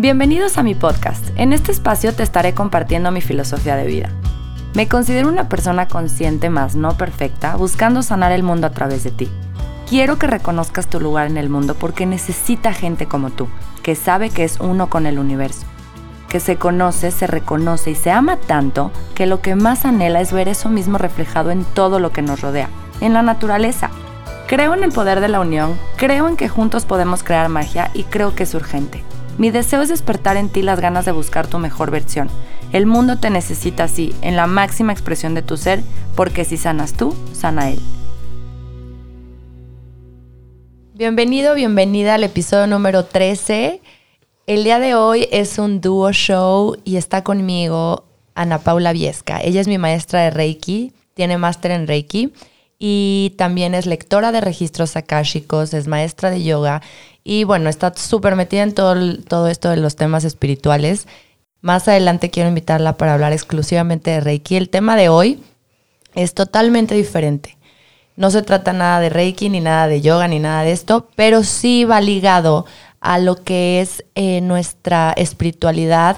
Bienvenidos a mi podcast. En este espacio te estaré compartiendo mi filosofía de vida. Me considero una persona consciente más no perfecta, buscando sanar el mundo a través de ti. Quiero que reconozcas tu lugar en el mundo porque necesita gente como tú, que sabe que es uno con el universo, que se conoce, se reconoce y se ama tanto que lo que más anhela es ver eso mismo reflejado en todo lo que nos rodea, en la naturaleza. Creo en el poder de la unión, creo en que juntos podemos crear magia y creo que es urgente. Mi deseo es despertar en ti las ganas de buscar tu mejor versión. El mundo te necesita así, en la máxima expresión de tu ser, porque si sanas tú, sana él. Bienvenido, bienvenida al episodio número 13. El día de hoy es un dúo show y está conmigo Ana Paula Viesca. Ella es mi maestra de Reiki, tiene máster en Reiki y también es lectora de registros akáshicos, es maestra de yoga y bueno, está súper metida en todo, todo esto de los temas espirituales. Más adelante quiero invitarla para hablar exclusivamente de Reiki. El tema de hoy es totalmente diferente. No se trata nada de Reiki, ni nada de yoga, ni nada de esto, pero sí va ligado a lo que es eh, nuestra espiritualidad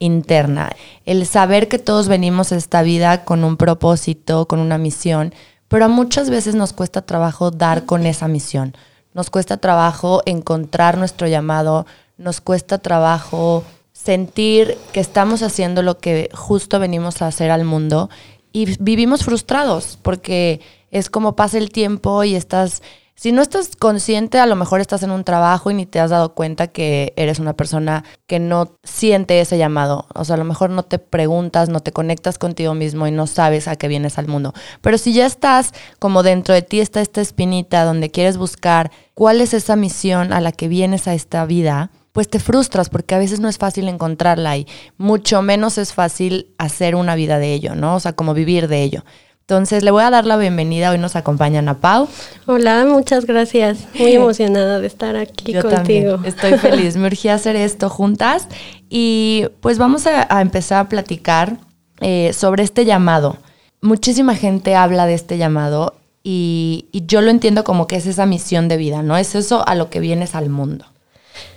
interna. El saber que todos venimos a esta vida con un propósito, con una misión, pero muchas veces nos cuesta trabajo dar con esa misión nos cuesta trabajo encontrar nuestro llamado, nos cuesta trabajo sentir que estamos haciendo lo que justo venimos a hacer al mundo y vivimos frustrados porque es como pasa el tiempo y estás si no estás consciente, a lo mejor estás en un trabajo y ni te has dado cuenta que eres una persona que no siente ese llamado. O sea, a lo mejor no te preguntas, no te conectas contigo mismo y no sabes a qué vienes al mundo. Pero si ya estás como dentro de ti está esta espinita donde quieres buscar cuál es esa misión a la que vienes a esta vida, pues te frustras porque a veces no es fácil encontrarla y mucho menos es fácil hacer una vida de ello, ¿no? O sea, como vivir de ello. Entonces le voy a dar la bienvenida. Hoy nos acompaña Ana Pau. Hola, muchas gracias. Muy emocionada de estar aquí Yo contigo. También. Estoy feliz. Me urgía hacer esto juntas. Y pues vamos a, empezar a platicar eh, sobre este llamado. Muchísima gente habla de este llamado y, y yo lo entiendo como que es esa misión de vida, ¿no? Es eso a lo que vienes al mundo.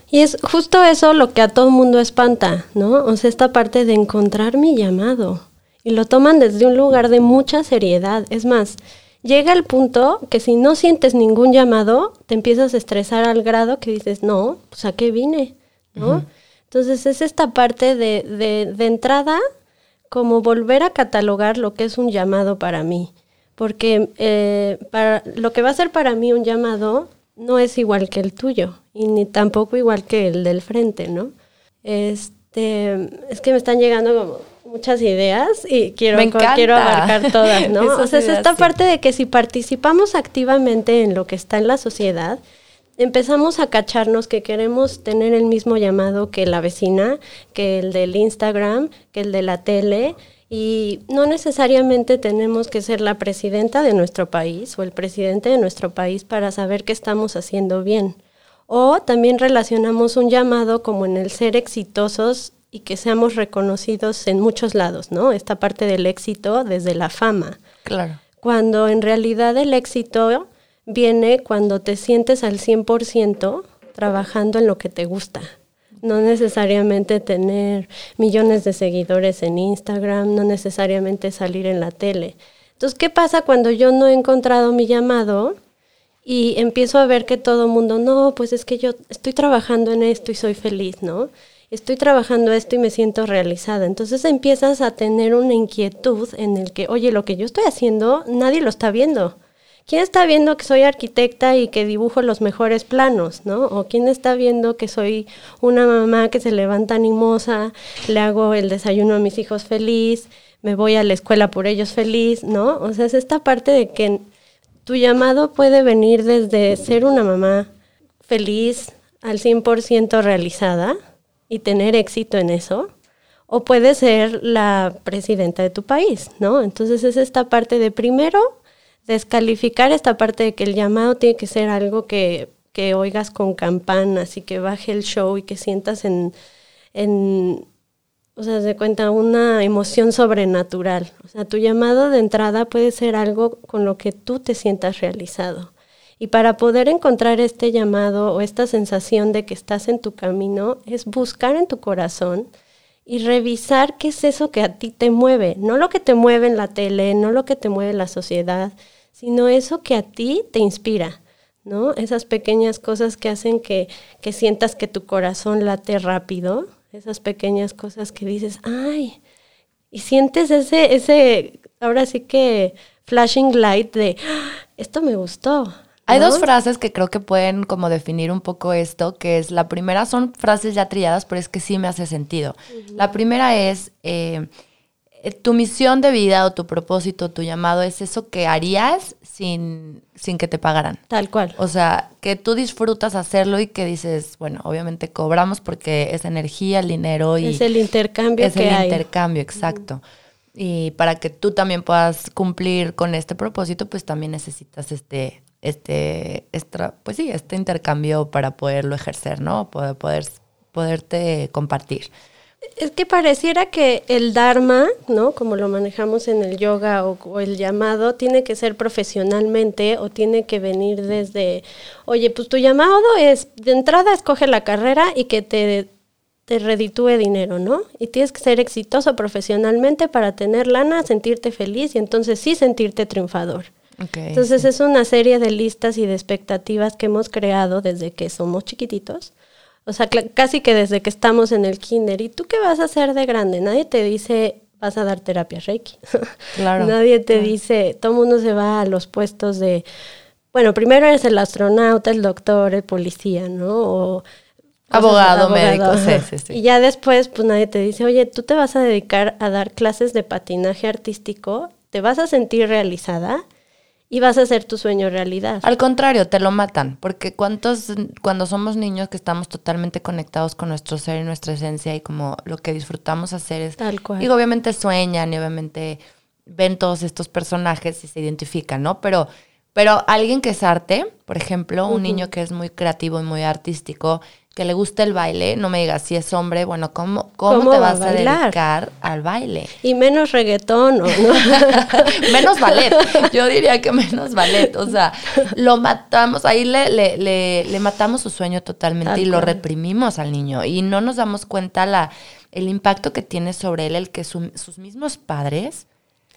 Y es justo eso lo que a todo mundo espanta, ¿no? O sea, esta parte de encontrar mi llamado y lo toman desde un lugar de mucha seriedad. Es más, llega el punto que si no sientes ningún llamado, te empiezas a estresar al grado que dices, no, pues a qué vine, ¿no? Entonces es esta parte de, de, de entrada, como volver a catalogar lo que es un llamado para mí. Porque eh, para, lo que va a ser para mí un llamado no es igual que el tuyo y ni tampoco igual que el del frente, ¿no? Este, es que me están llegando como muchas ideas y quiero, quiero abarcar todas, ¿no? o sea, es esta parte de que si participamos activamente en lo que está en la sociedad, empezamos a cacharnos que queremos tener el mismo llamado que la vecina, que el del Instagram, que el de la tele, y no necesariamente tenemos que ser la presidenta de nuestro país o el presidente de nuestro país para saber que estamos haciendo bien. O también relacionamos un llamado como en el ser exitosos y que seamos reconocidos en muchos lados, ¿no? Esta parte del éxito desde la fama. Claro. Cuando en realidad el éxito viene cuando te sientes al 100% trabajando en lo que te gusta. No necesariamente tener millones de seguidores en Instagram, no necesariamente salir en la tele. Entonces, ¿qué pasa cuando yo no he encontrado mi llamado y empiezo a ver que todo el mundo, no, pues es que yo estoy trabajando en esto y soy feliz, ¿no? Estoy trabajando esto y me siento realizada. Entonces empiezas a tener una inquietud en el que, oye, lo que yo estoy haciendo, nadie lo está viendo. ¿Quién está viendo que soy arquitecta y que dibujo los mejores planos, no? O quién está viendo que soy una mamá que se levanta animosa, le hago el desayuno a mis hijos feliz, me voy a la escuela por ellos feliz, ¿no? O sea, es esta parte de que tu llamado puede venir desde ser una mamá feliz, al 100% realizada, y tener éxito en eso, o puedes ser la presidenta de tu país, ¿no? Entonces es esta parte de primero descalificar esta parte de que el llamado tiene que ser algo que, que oigas con campanas y que baje el show y que sientas en, en o sea, se cuenta una emoción sobrenatural. O sea, tu llamado de entrada puede ser algo con lo que tú te sientas realizado Y para poder encontrar este llamado o esta sensación de que estás en tu camino, es buscar en tu corazón y revisar qué es eso que a ti te mueve, no lo que te mueve en la tele, no lo que te mueve en la sociedad, sino eso que a ti te inspira, ¿no? Esas pequeñas cosas que hacen que, que sientas que tu corazón late rápido, esas pequeñas cosas que dices, ay, y sientes ese, ese, ahora sí que flashing light de, ¡Ah! esto me gustó. Hay dos frases que creo que pueden como definir un poco esto, que es la primera son frases ya trilladas, pero es que sí me hace sentido. La primera es, eh, eh, tu misión de vida o tu propósito, tu llamado es eso que harías sin, sin que te pagaran. Tal cual. O sea, que tú disfrutas hacerlo y que dices, bueno, obviamente cobramos porque es energía, el dinero y... Es el intercambio es el intercambio, exacto. Y para que tú también puedas cumplir con este propósito, pues también necesitas este, este, extra, pues sí, este intercambio para poderlo ejercer, ¿no? Poder, poder, poderte compartir. Es que pareciera que el Dharma, ¿no? Como lo manejamos en el yoga o, el llamado, tiene que ser profesionalmente o tiene que venir desde, oye, pues tu llamado es, de entrada escoge la carrera y que te, te reditúe dinero, ¿no? Y tienes que ser exitoso profesionalmente para tener lana, sentirte feliz y entonces sí sentirte triunfador. Entonces es una serie de listas y de expectativas que hemos creado desde que somos chiquititos o sea, casi que desde que estamos en el kinder. ¿Y tú qué vas a hacer de grande? Nadie te dice, vas a dar terapia Reiki. Claro. Nadie te dice, todo mundo se va a los puestos de, bueno, primero eres el astronauta, el doctor, el policía, ¿no? O, abogado, médico, sí, sí, sí. Y ya después, pues nadie te dice, oye, tú te vas a dedicar a dar clases de patinaje artístico, te vas a sentir realizada y vas a hacer tu sueño realidad. Al contrario, te lo matan, porque cuántos cuando somos niños que estamos totalmente conectados con nuestro ser y nuestra esencia y como lo que disfrutamos hacer es tal cual. Digo, obviamente sueñan y obviamente ven todos estos personajes y se identifican, ¿no? Pero pero alguien que es arte, por ejemplo, un niño que es muy creativo y muy artístico, que le gusta el baile, no me digas si es hombre, bueno, ¿cómo, cómo, te vas a, dedicar al baile? Y menos reggaetón, ¿no? menos ballet, yo diría que menos ballet, o sea, lo matamos, ahí le, le, le, matamos su sueño totalmente y lo reprimimos al niño y no nos damos cuenta la, el impacto que tiene sobre él el que sus mismos padres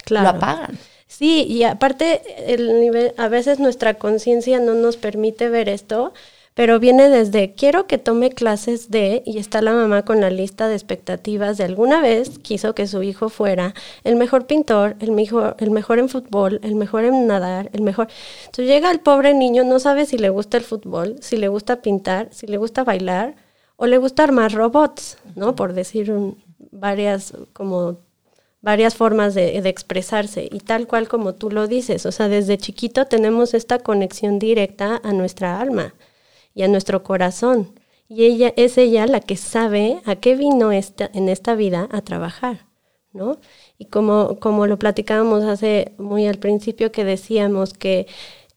lo apagan. Sí, y aparte el nivel, a veces nuestra conciencia no nos permite ver esto, pero viene desde quiero que tome clases de, y está la mamá con la lista de expectativas de alguna vez quiso que su hijo fuera el mejor pintor, el mejor, el mejor en fútbol, el mejor en nadar, el mejor. Entonces llega el pobre niño, no sabe si le gusta el fútbol, si le gusta pintar, si le gusta bailar o le gusta armar robots, ¿no? Por decir varias como varias formas de, de, expresarse y tal cual como tú lo dices, o sea, desde chiquito tenemos esta conexión directa a nuestra alma y a nuestro corazón. Y ella es ella la que sabe a qué vino esta, en esta vida a trabajar, ¿no? Y como, como lo platicábamos hace muy al principio que decíamos que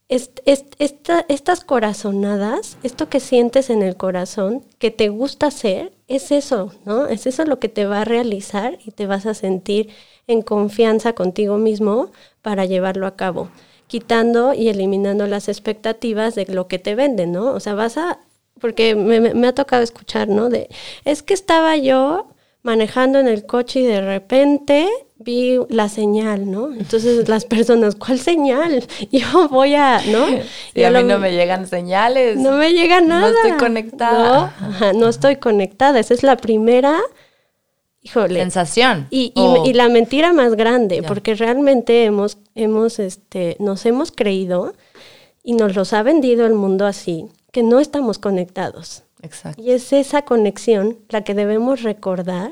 estas corazonadas, esto que sientes en el corazón, que te gusta hacer, es eso, ¿no? Es eso lo que te va a realizar y te vas a sentir en confianza contigo mismo para llevarlo a cabo quitando y eliminando las expectativas de lo que te venden, ¿no? O sea, vas a, porque me, ha tocado escuchar, ¿no? De, es que estaba yo manejando en el coche y de repente vi la señal, ¿no? Entonces las personas, ¿cuál señal? Yo voy a, ¿no? Y a mí no me llegan señales. No me llega nada. No estoy conectada. No, no estoy conectada. Esa es la primera Sensación. Y, y, la mentira más grande, porque realmente hemos, hemos, este, nos hemos creído y nos los ha vendido el mundo así, que no estamos conectados. Exacto. Y es esa conexión la que debemos recordar,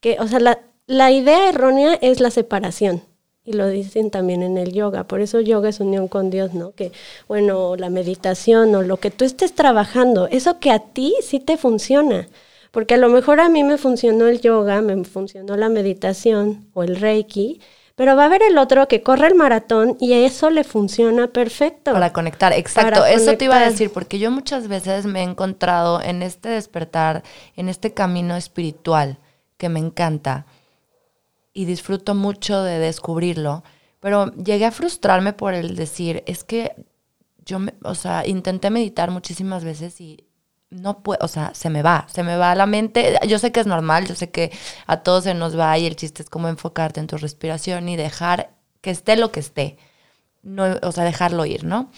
que, o sea, la, la idea errónea es la separación. Y lo dicen también en el yoga. Por eso yoga es unión con Dios, ¿no? Que, bueno, la meditación o lo que tú estés trabajando, eso que a ti sí te funciona. Porque a lo mejor a mí me funcionó el yoga, me funcionó la meditación o el reiki, pero va a haber el otro que corre el maratón y a eso le funciona perfecto. Para conectar, exacto. eso te iba a decir, porque yo muchas veces me he encontrado en este despertar, en este camino espiritual que me encanta y disfruto mucho de descubrirlo, pero llegué a frustrarme por el decir, es que yo, me, o sea, intenté meditar muchísimas veces y no puedo, o sea, se me va, se me va la mente. Yo sé que es normal, yo sé que a todos se nos va y el chiste es como enfocarte en tu respiración y dejar que esté lo que esté. No, o sea, dejarlo ir, ¿no?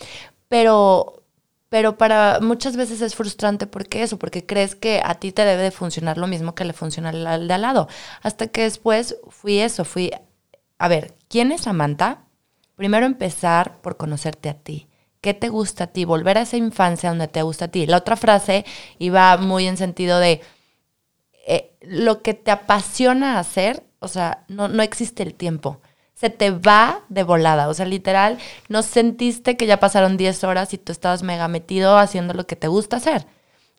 Pero, pero para muchas veces es frustrante porque eso, porque crees que a ti te debe de funcionar lo mismo que le funciona al de al lado. Hasta que después fui eso, fui, a ver, ¿quién es Samantha? Primero empezar por conocerte a ti. ¿Qué te gusta a ti? Volver a esa infancia donde te gusta a ti. La otra frase iba muy en sentido de eh, lo que te apasiona hacer, o sea, no, no existe el tiempo. Se te va de volada. O sea, literal, no sentiste que ya pasaron 10 horas y tú estabas mega metido haciendo lo que te gusta hacer.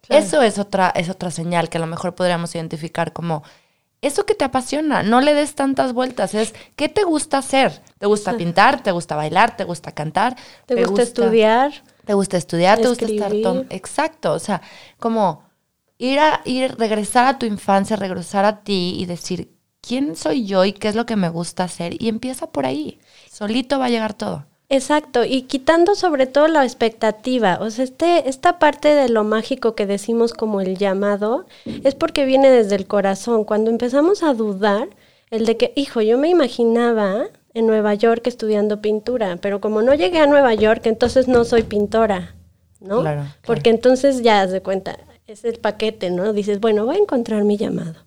Eso es otra, es otra señal que a lo mejor podríamos identificar como eso que te apasiona, no le des tantas vueltas, es ¿qué te gusta hacer? ¿Te gusta pintar? ¿Te gusta bailar? ¿Te gusta cantar? ¿Te, gusta, estudiar? ¿Te gusta estudiar? ¿Te gusta estar Exacto, o sea, como ir a ir regresar a tu infancia, regresar a ti y decir, ¿quién soy yo y qué es lo que me gusta hacer? Y empieza por ahí. Solito va a llegar todo. Exacto, y quitando sobre todo la expectativa, o sea, este, esta parte de lo mágico que decimos como el llamado, es porque viene desde el corazón. Cuando empezamos a dudar, el de que, hijo, yo me imaginaba en Nueva York estudiando pintura, pero como no llegué a Nueva York, entonces no soy pintora, ¿no? Claro, Porque entonces ya, de cuenta, es el paquete, ¿no? Dices, bueno, voy a encontrar mi llamado.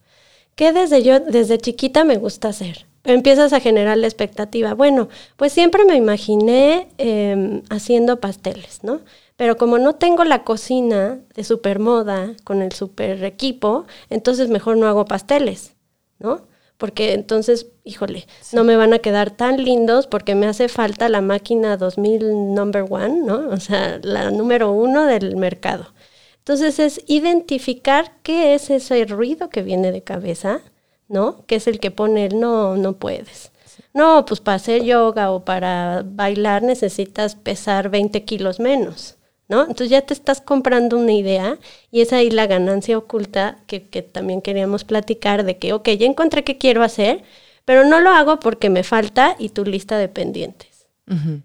¿Qué desde yo, desde chiquita me gusta hacer? Empiezas a generar la expectativa. Bueno, pues siempre me imaginé em, haciendo pasteles, ¿no? Pero como no tengo la cocina de super moda con el super equipo, entonces mejor no hago pasteles, ¿no? Porque entonces, híjole, no me van a quedar tan lindos porque me hace falta la máquina 2000 number one, ¿no? O sea, la número uno del mercado. Entonces es identificar qué es ese ruido que viene de cabeza, ¿no? Que es el que pone el no, no puedes. No, pues para hacer yoga o para bailar necesitas pesar 20 kilos menos, ¿no? Entonces ya te estás comprando una idea y es ahí la ganancia oculta que, que también queríamos platicar de que, ok, ya encontré qué quiero hacer, pero no lo hago porque me falta y tu lista de pendientes.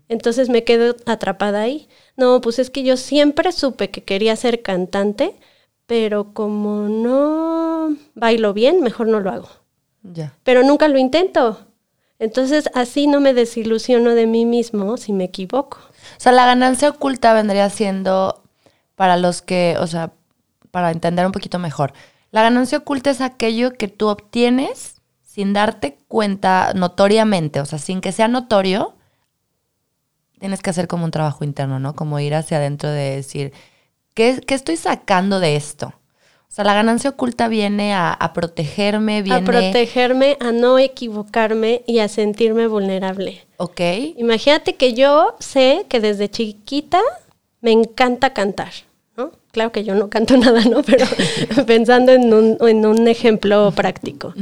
Entonces me quedo atrapada ahí. No, pues es que yo siempre supe que quería ser cantante, pero como no bailo bien, mejor no lo hago. Ya. Pero nunca lo intento. Entonces así no me desilusiono de mí mismo si me equivoco. O sea, la ganancia oculta vendría siendo para los que, o sea, para entender un poquito mejor. La ganancia oculta es aquello que tú obtienes sin darte cuenta notoriamente, o sea, sin que sea notorio. Tienes que hacer como un trabajo interno, ¿no? Como ir hacia adentro de decir, ¿Qué, estoy sacando de esto? O sea, la ganancia oculta viene a, protegerme, viene... A protegerme, a no equivocarme y a sentirme vulnerable. Ok. Imagínate que yo sé que desde chiquita me encanta cantar, ¿no? Claro que yo no canto nada, ¿no? Pero pensando en un, en un ejemplo práctico.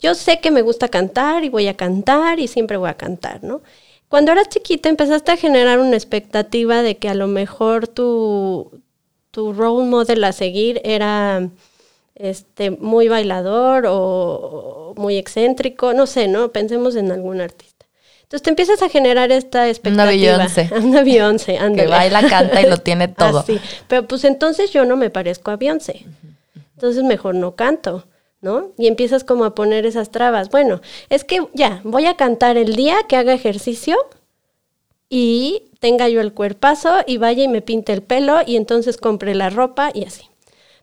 Yo sé que me gusta cantar y voy a cantar y siempre voy a cantar, ¿no? Cuando eras chiquita empezaste a generar una expectativa de que a lo mejor tu, tu role model a seguir era este, muy bailador o, muy excéntrico, no sé, ¿no? Pensemos en algún artista. Entonces te empiezas a generar esta expectativa. Una Beyoncé. Una Beyoncé, Que baila, canta y lo tiene todo. sí. Pero pues entonces yo no me parezco a Beyoncé. Entonces mejor no canto, ¿no? Y empiezas como a poner esas trabas. Bueno, es que ya, voy a cantar el día que haga ejercicio y tenga yo el cuerpazo y vaya y me pinte el pelo y entonces compre la ropa y así.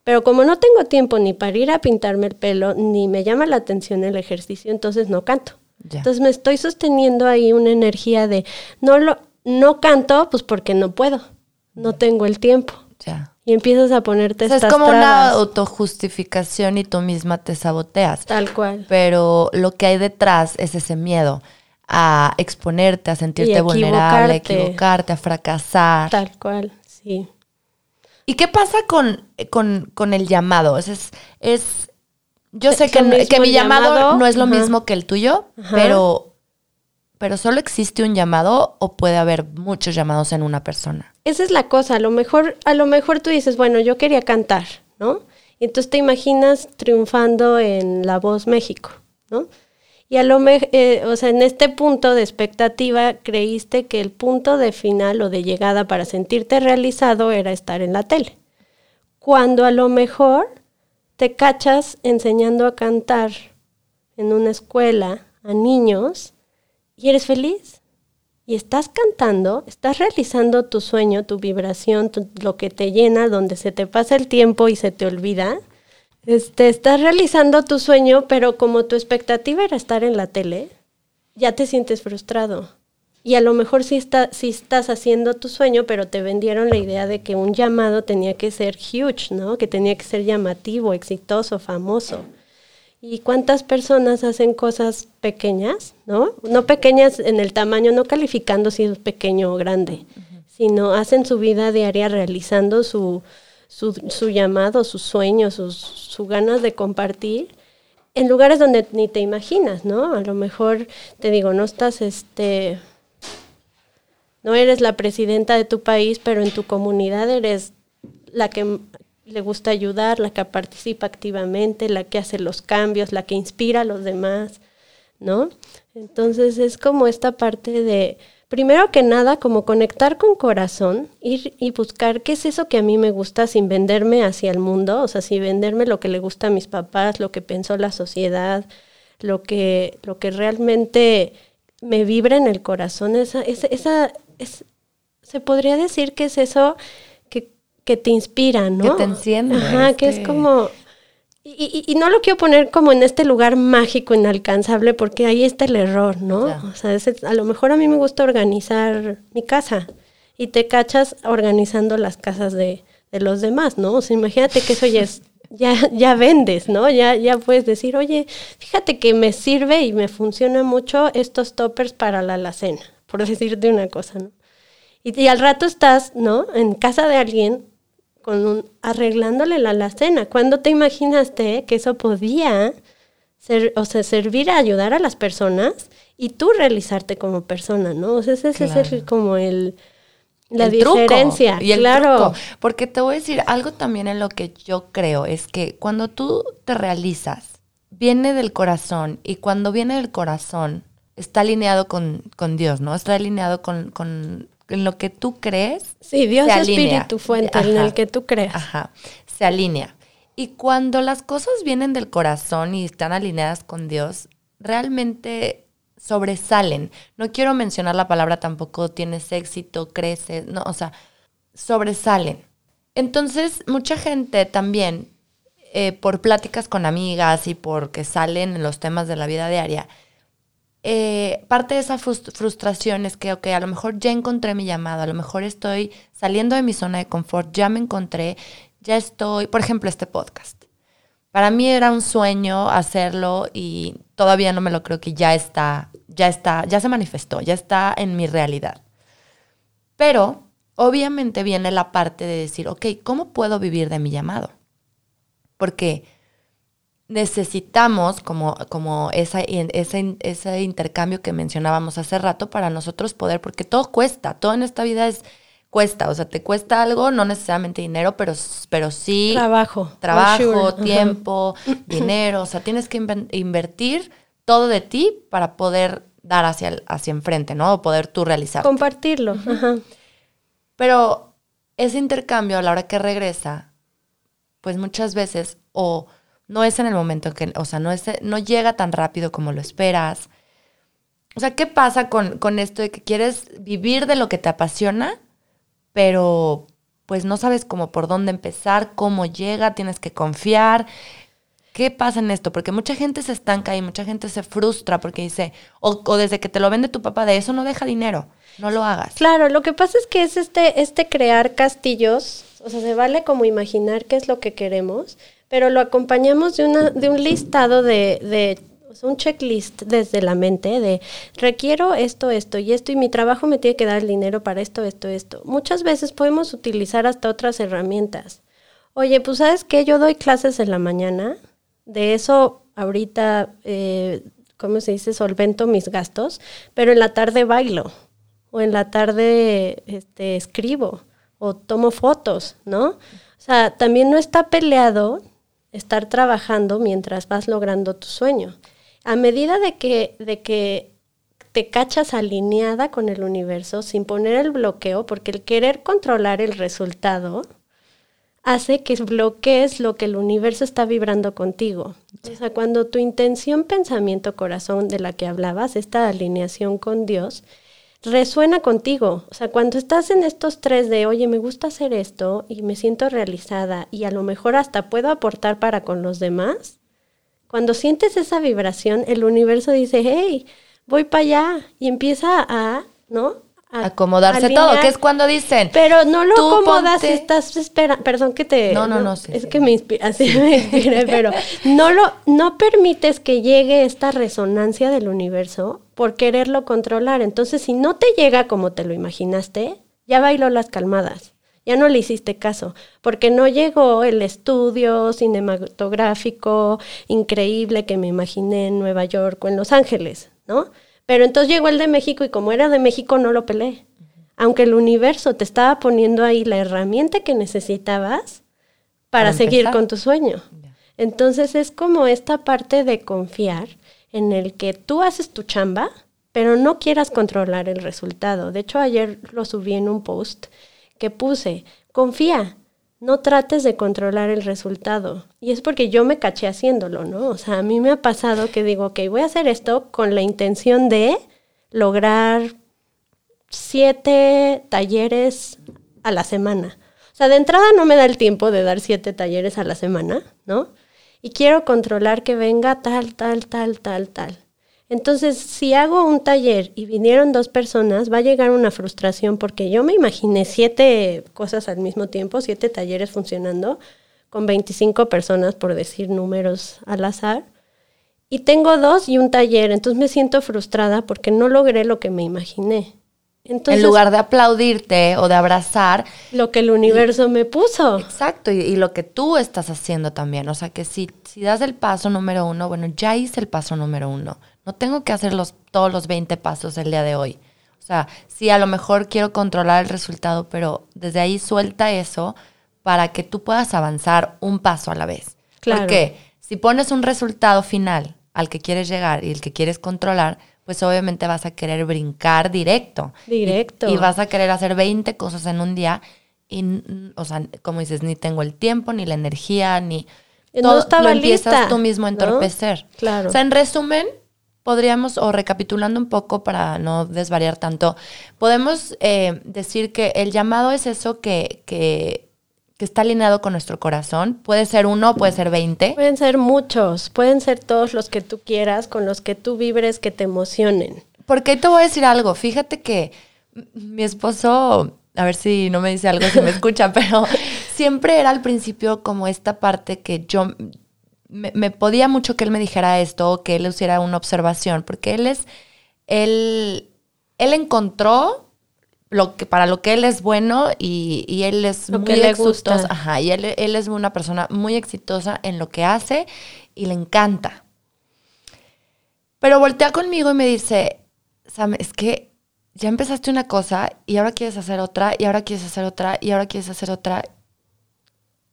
Pero como no tengo tiempo ni para ir a pintarme el pelo, ni me llama la atención el ejercicio, entonces no canto. Entonces me estoy sosteniendo ahí una energía de no lo no canto pues porque no puedo. No tengo el tiempo. Ya. Y empiezas a ponerte o sea, Es como una autojustificación y tú misma te saboteas. Tal cual. Pero lo que hay detrás es ese miedo a exponerte, a sentirte vulnerable, a equivocarte, a fracasar. Tal cual, sí. ¿Y qué pasa con, con, el llamado? Es, es, yo sé que, que, mi llamado, no es lo mismo que el tuyo, pero, pero solo existe un llamado o puede haber muchos llamados en una persona. Esa es la cosa. A lo mejor, a lo mejor tú dices, bueno, yo quería cantar, ¿no? Y entonces te imaginas triunfando en La Voz México, ¿no? Y a lo mejor, eh, o sea, en este punto de expectativa creíste que el punto de final o de llegada para sentirte realizado era estar en la tele. Cuando a lo mejor te cachas enseñando a cantar en una escuela a niños y eres feliz. Y estás cantando, estás realizando tu sueño, tu vibración, lo que te llena, donde se te pasa el tiempo y se te olvida. Este, estás realizando tu sueño, pero como tu expectativa era estar en la tele, ya te sientes frustrado. Y a lo mejor sí, está, sí estás haciendo tu sueño, pero te vendieron la idea de que un llamado tenía que ser huge, ¿no? Que tenía que ser llamativo, exitoso, famoso. ¿Y cuántas personas hacen cosas pequeñas, no? No pequeñas en el tamaño, no calificando si es pequeño o grande, sino hacen su vida diaria realizando su, su, llamado, sus sueños, sus, su ganas de compartir en lugares donde ni te imaginas, ¿no? A lo mejor te digo, no estás, este, no eres la presidenta de tu país, pero en tu comunidad eres la que le gusta ayudar, la que participa activamente, la que hace los cambios, la que inspira a los demás, ¿no? Entonces es como esta parte de, primero que nada, como conectar con corazón, ir y buscar qué es eso que a mí me gusta sin venderme hacia el mundo, o sea, sin venderme lo que le gusta a mis papás, lo que pensó la sociedad, lo que, lo que realmente me vibra en el corazón, esa, esa, esa es, se podría decir que es eso que te inspira, ¿no? Que te enciende. Ajá, que es este. como... Y, y, no lo quiero poner como en este lugar mágico, inalcanzable, porque ahí está el error, ¿no? Claro. O sea, es- a lo mejor a mí me gusta organizar mi casa y te cachas organizando las casas de, de los demás, ¿no? O sea, imagínate que eso ya es, ya, ya vendes, ¿no? Ya, ya puedes decir, oye, fíjate que me sirve y me funciona mucho estos toppers para la alacena, por decirte una cosa, ¿no? Y, y al rato estás, ¿no? En casa de alguien con un, arreglándole la alacena. ¿Cuándo te imaginaste que eso podía ser, o sea, servir a ayudar a las personas y tú realizarte como persona, ¿no? O sea, ese, es el- como el, la El truco, diferencia. y el claro. truco. Porque te voy a decir algo también en lo que yo creo, es que cuando tú te realizas, viene del corazón, y cuando viene del corazón, está alineado con, con Dios, ¿no? Está alineado con, con en lo que tú crees. Sí, Dios se espíritu fuente en el que tú creas. Ajá, se alinea. Y cuando las cosas vienen del corazón y están alineadas con Dios, realmente sobresalen. No quiero mencionar la palabra tampoco tienes éxito, creces, no, o sea, sobresalen. Entonces, mucha gente también, eh, por pláticas con amigas y porque salen en los temas de la vida diaria, eh, parte de esa frust- frustración es que, ok, a lo mejor ya encontré mi llamado, a lo mejor estoy saliendo de mi zona de confort, ya me encontré, ya estoy, por ejemplo, este podcast. Para mí era un sueño hacerlo y todavía no me lo creo que ya está, ya está, ya se manifestó, ya está en mi realidad. Pero obviamente viene la parte de decir, ok, ¿cómo puedo vivir de mi llamado? Porque necesitamos como, como esa, ese, ese intercambio que mencionábamos hace rato para nosotros poder, porque todo cuesta, todo en esta vida es cuesta, o sea, te cuesta algo, no necesariamente dinero, pero, pero sí Trabajo. trabajo, tiempo, dinero, o sea, tienes que invertir todo de ti para poder dar hacia, el- hacia enfrente, ¿no? O poder tú realizar. Compartirlo. Pero ese intercambio a la hora que regresa, pues muchas veces o no es en el momento que, o sea, no, es, no llega tan rápido como lo esperas. O sea, ¿qué pasa con, con esto de que quieres vivir de lo que te apasiona, pero pues no sabes cómo por dónde empezar, cómo llega, tienes que confiar? ¿Qué pasa en esto? Porque mucha gente se estanca y mucha gente se frustra porque dice, o, o desde que te lo vende tu papá, de eso no deja dinero, no lo hagas. Claro, lo que pasa es que es este, este crear castillos, o sea, se vale como imaginar qué es lo que queremos, pero lo acompañamos de, una, de un listado de, de un checklist desde la mente de requiero esto, esto y esto, y mi trabajo me tiene que dar el dinero para esto, esto, esto. Muchas veces podemos utilizar hasta otras herramientas. Oye, pues sabes que yo doy clases en la mañana, de eso ahorita, eh, ¿cómo se dice? Solvento mis gastos, pero en la tarde bailo o en la tarde este, escribo o tomo fotos, ¿no? O sea, también no está peleado estar trabajando mientras vas logrando tu sueño. a medida de que, de que te cachas alineada con el universo sin poner el bloqueo, porque el querer controlar el resultado hace que bloquees lo que el universo está vibrando contigo. O sea, cuando tu intención, pensamiento, corazón de la que hablabas, esta alineación con Dios, resuena contigo. O sea, cuando estás en estos tres de, oye, me gusta hacer esto y me siento realizada y a lo mejor hasta puedo aportar para con los demás, cuando sientes esa vibración, el universo dice, hey, voy para allá y empieza a, ¿no? Acomodarse todo, que es cuando dicen. Pero no lo acomodas, estás esperando, perdón que te... No, no, no, Es que me inspira, así me inspiré, pero no lo, no permites que llegue esta resonancia del universo por quererlo controlar. Entonces, si no te llega como te lo imaginaste, ya bailó las calmadas. Ya no le hiciste caso, porque no llegó el estudio cinematográfico increíble que me imaginé en Nueva York o en Los Ángeles, ¿no? Pero entonces llegó el de México y como era de México no lo peleé. Aunque el universo te estaba poniendo ahí la herramienta que necesitabas para, seguir con tu sueño. Entonces es como esta parte de confiar en el que tú haces tu chamba, pero no quieras controlar el resultado. De hecho, ayer lo subí en un post que puse, confía, no trates de controlar el resultado. Y es porque yo me caché haciéndolo, ¿no? O sea, a mí me ha pasado que digo, ok, voy a hacer esto con la intención de lograr siete talleres a la semana. O sea, de entrada no me da el tiempo de dar siete talleres a la semana, ¿no? Y quiero controlar que venga tal, tal, tal, tal, tal. Entonces, si hago un taller y vinieron dos personas, va a llegar una frustración porque yo me imaginé siete cosas al mismo tiempo, siete talleres funcionando, con 25 personas, por decir números al azar. Y tengo dos y un taller, entonces me siento frustrada porque no logré lo que me imaginé. en lugar de aplaudirte o de abrazar. Lo que el universo me puso. Exacto, y, y, lo que tú estás haciendo también. O sea que si, si das el paso número uno, bueno, ya hice el paso número uno. No tengo que hacer los, todos los 20 pasos el día de hoy. O sea, sí, a lo mejor quiero controlar el resultado, pero desde ahí suelta eso para que tú puedas avanzar un paso a la vez. Claro. Porque si pones un resultado final al que quieres llegar y el que quieres controlar, pues obviamente vas a querer brincar directo. Directo. Y, vas a querer hacer 20 cosas en un día y, o sea, como dices, ni tengo el tiempo, ni la energía, ni... No todo estaba lo empiezas tú mismo a entorpecer. Claro. O sea, en resumen, podríamos, o recapitulando un poco para no desvariar tanto, podemos eh, decir que el llamado es eso que, que, que, está alineado con nuestro corazón. Puede ser uno, puede ser veinte. Pueden ser muchos, pueden ser todos los que tú quieras, con los que tú vibres, que te emocionen. Porque te voy a decir algo, fíjate que mi esposo, a ver si no me dice algo, si me escucha, pero siempre era al principio como esta parte que yo me, podía mucho que él me dijera esto, que él hiciera una observación, porque él es, él, él encontró lo que para lo que él es bueno y, él es muy exitoso. Ajá, y él, él, es una persona muy exitosa en lo que hace y le encanta. Pero voltea conmigo y me dice, Sam, es que ya empezaste una cosa y ahora quieres hacer otra y ahora quieres hacer otra y ahora quieres hacer otra.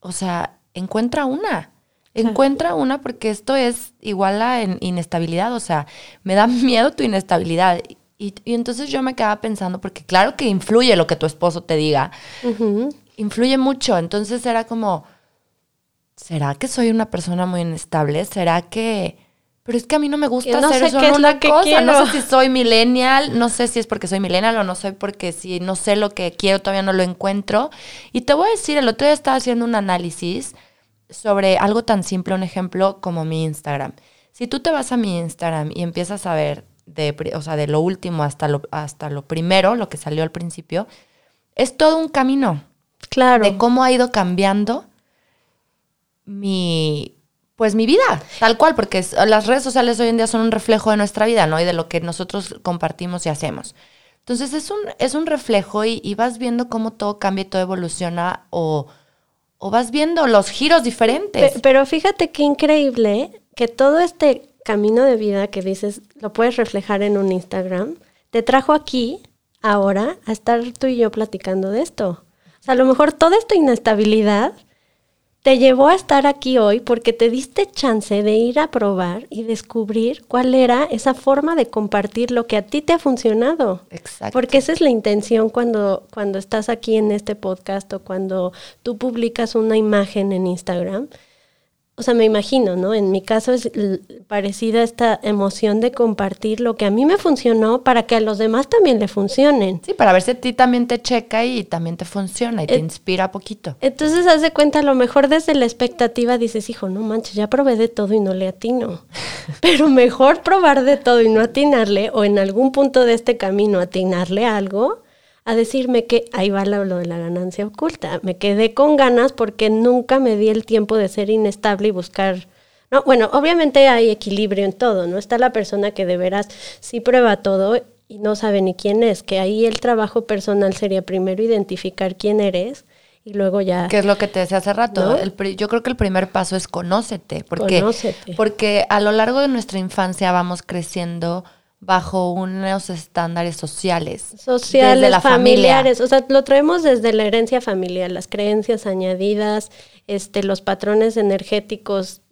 O sea, encuentra una. Encuentra una porque esto es igual a inestabilidad, o sea, me da miedo tu inestabilidad. Y, entonces yo me quedaba pensando, porque claro que influye lo que tu esposo te diga, influye mucho, entonces era como, ¿será que soy una persona muy inestable? ¿Será que... Pero es que a mí no me gusta hacer eso en una cosa. No sé si soy millennial, no sé si es porque soy millennial o no soy porque si no sé lo que quiero, todavía no lo encuentro. Y te voy a decir, el otro día estaba haciendo un análisis sobre algo tan simple, un ejemplo como mi Instagram. Si tú te vas a mi Instagram y empiezas a ver de, o sea, de lo último hasta lo, hasta lo primero, lo que salió al principio, es todo un camino. Claro. De cómo ha ido cambiando mi, pues mi vida, tal cual, porque las redes sociales hoy en día son un reflejo de nuestra vida, ¿no? Y de lo que nosotros compartimos y hacemos. Entonces es un, es un reflejo y, y vas viendo cómo todo cambia y todo evoluciona o o vas viendo los giros diferentes. Pero, fíjate qué increíble que todo este camino de vida que dices lo puedes reflejar en un Instagram, te trajo aquí, ahora, a estar tú y yo platicando de esto. O sea, a lo mejor toda esta inestabilidad te llevó a estar aquí hoy porque te diste chance de ir a probar y descubrir cuál era esa forma de compartir lo que a ti te ha funcionado. Exacto. Porque esa es la intención cuando, cuando estás aquí en este podcast o cuando tú publicas una imagen en Instagram o sea, me imagino, ¿no? En mi caso es parecida esta emoción de compartir lo que a mí me funcionó para que a los demás también le funcionen. Sí, para ver si a ti también te checa y también te funciona y te inspira poquito. Entonces, haz de cuenta, a lo mejor desde la expectativa dices, hijo, no manches, ya probé de todo y no le atino. Pero mejor probar de todo y no atinarle, o en algún punto de este camino atinarle algo, a decirme que ahí va lo, de la ganancia oculta. Me quedé con ganas porque nunca me di el tiempo de ser inestable y buscar... No, bueno, obviamente hay equilibrio en todo, ¿no? Está la persona que de veras sí prueba todo y no sabe ni quién es, que ahí el trabajo personal sería primero identificar quién eres y luego ya... ¿Qué es lo que te decía hace rato? yo creo que el primer paso es conócete, porque, conócete. porque a lo largo de nuestra infancia vamos creciendo bajo unos estándares sociales. Sociales, desde la familiares. O sea, lo traemos desde la herencia familiar, las creencias añadidas, este, los patrones energéticos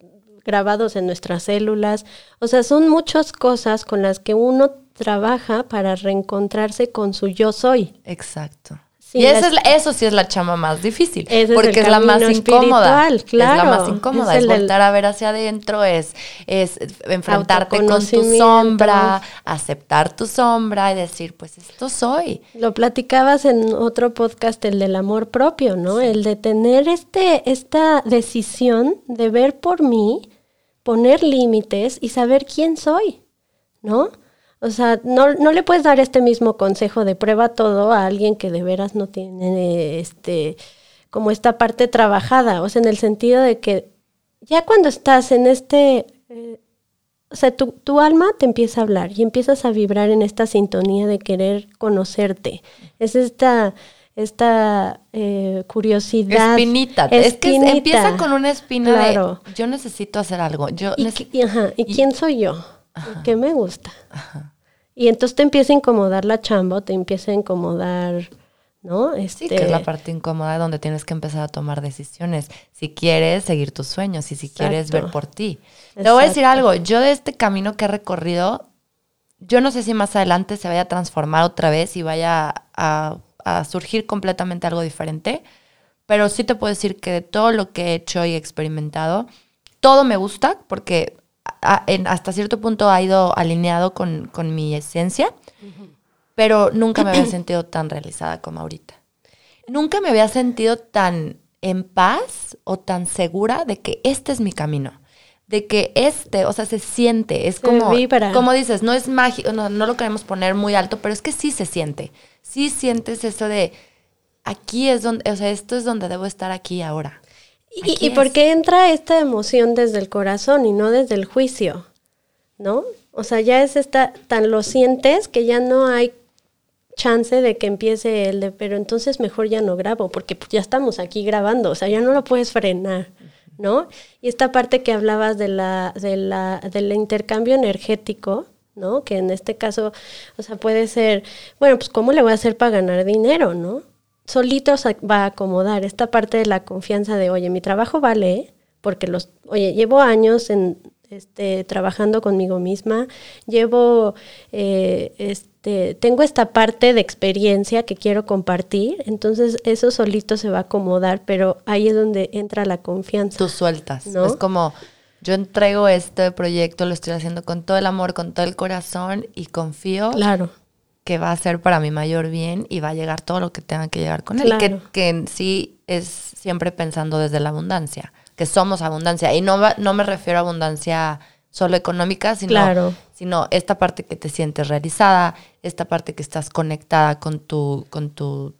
grabados en nuestras células. O sea, son muchas cosas con las que uno trabaja para reencontrarse con su yo soy. Exacto y eso, es eso sí es la chama más difícil, porque es, la más incómoda. Claro, es la más incómoda, es, voltar a ver hacia adentro, es, es enfrentarte con tu sombra, aceptar tu sombra y decir, pues esto soy. Lo platicabas en otro podcast, el del amor propio, ¿no? El de tener este, esta decisión de ver por mí, poner límites y saber quién soy, ¿no? O sea, no, no le puedes dar este mismo consejo de prueba todo a alguien que de veras no tiene este como esta parte trabajada, o sea, en el sentido de que ya cuando estás en este, eh, o sea, tu, tu, alma te empieza a hablar y empiezas a vibrar en esta sintonía de querer conocerte. Es esta, esta eh, curiosidad. Espinita. Es que empieza con una espina claro. de yo necesito hacer algo. Yo ¿Y, ajá, ¿y, quién soy yo? ¿Qué me gusta? Ajá. Y entonces te empieza a incomodar la chamba, te empieza a incomodar, ¿no? Este... Sí, que es la parte incómoda donde tienes que empezar a tomar decisiones. Si quieres seguir tus sueños y si quieres ver por ti. Te voy a decir algo, yo de este camino que he recorrido, yo no sé si más adelante se vaya a transformar otra vez y vaya a, a surgir completamente algo diferente, pero sí te puedo decir que de todo lo que he hecho y experimentado, todo me gusta porque hasta cierto punto ha ido alineado con, mi esencia, pero nunca me había sentido tan realizada como ahorita. Nunca me había sentido tan en paz o tan segura de que este es mi camino. De que este, o sea, se siente, es como, como dices, no es mágico, no, no lo queremos poner muy alto, pero es que sí se siente. Sí sientes eso de, aquí es donde, o sea, esto es donde debo estar aquí ahora. ¿Y, por qué entra esta emoción desde el corazón y no desde el juicio? ¿No? O sea, ya es esta, tan lo sientes que ya no hay chance de que empiece el de, pero entonces mejor ya no grabo, porque ya estamos aquí grabando, o sea, ya no lo puedes frenar, ¿no? Y esta parte que hablabas de la, de la, del intercambio energético, ¿no? Que en este caso, o sea, puede ser, bueno, pues ¿cómo le voy a hacer para ganar dinero, ¿no? Solito se va a acomodar esta parte de la confianza de, oye, mi trabajo vale, porque los, oye, llevo años en, este, trabajando conmigo misma, llevo, eh, este, tengo esta parte de experiencia que quiero compartir, entonces eso solito se va a acomodar, pero ahí es donde entra la confianza. Tú sueltas, ¿no? Es como, yo entrego este proyecto, lo estoy haciendo con todo el amor, con todo el corazón y confío. Claro que va a ser para mi mayor bien y va a llegar todo lo que tenga que llegar con él. Que, que en sí es siempre pensando desde la abundancia, que somos abundancia. Y no, no me refiero a abundancia solo económica, sino, sino esta parte que te sientes realizada, esta parte que estás conectada con tu, con tu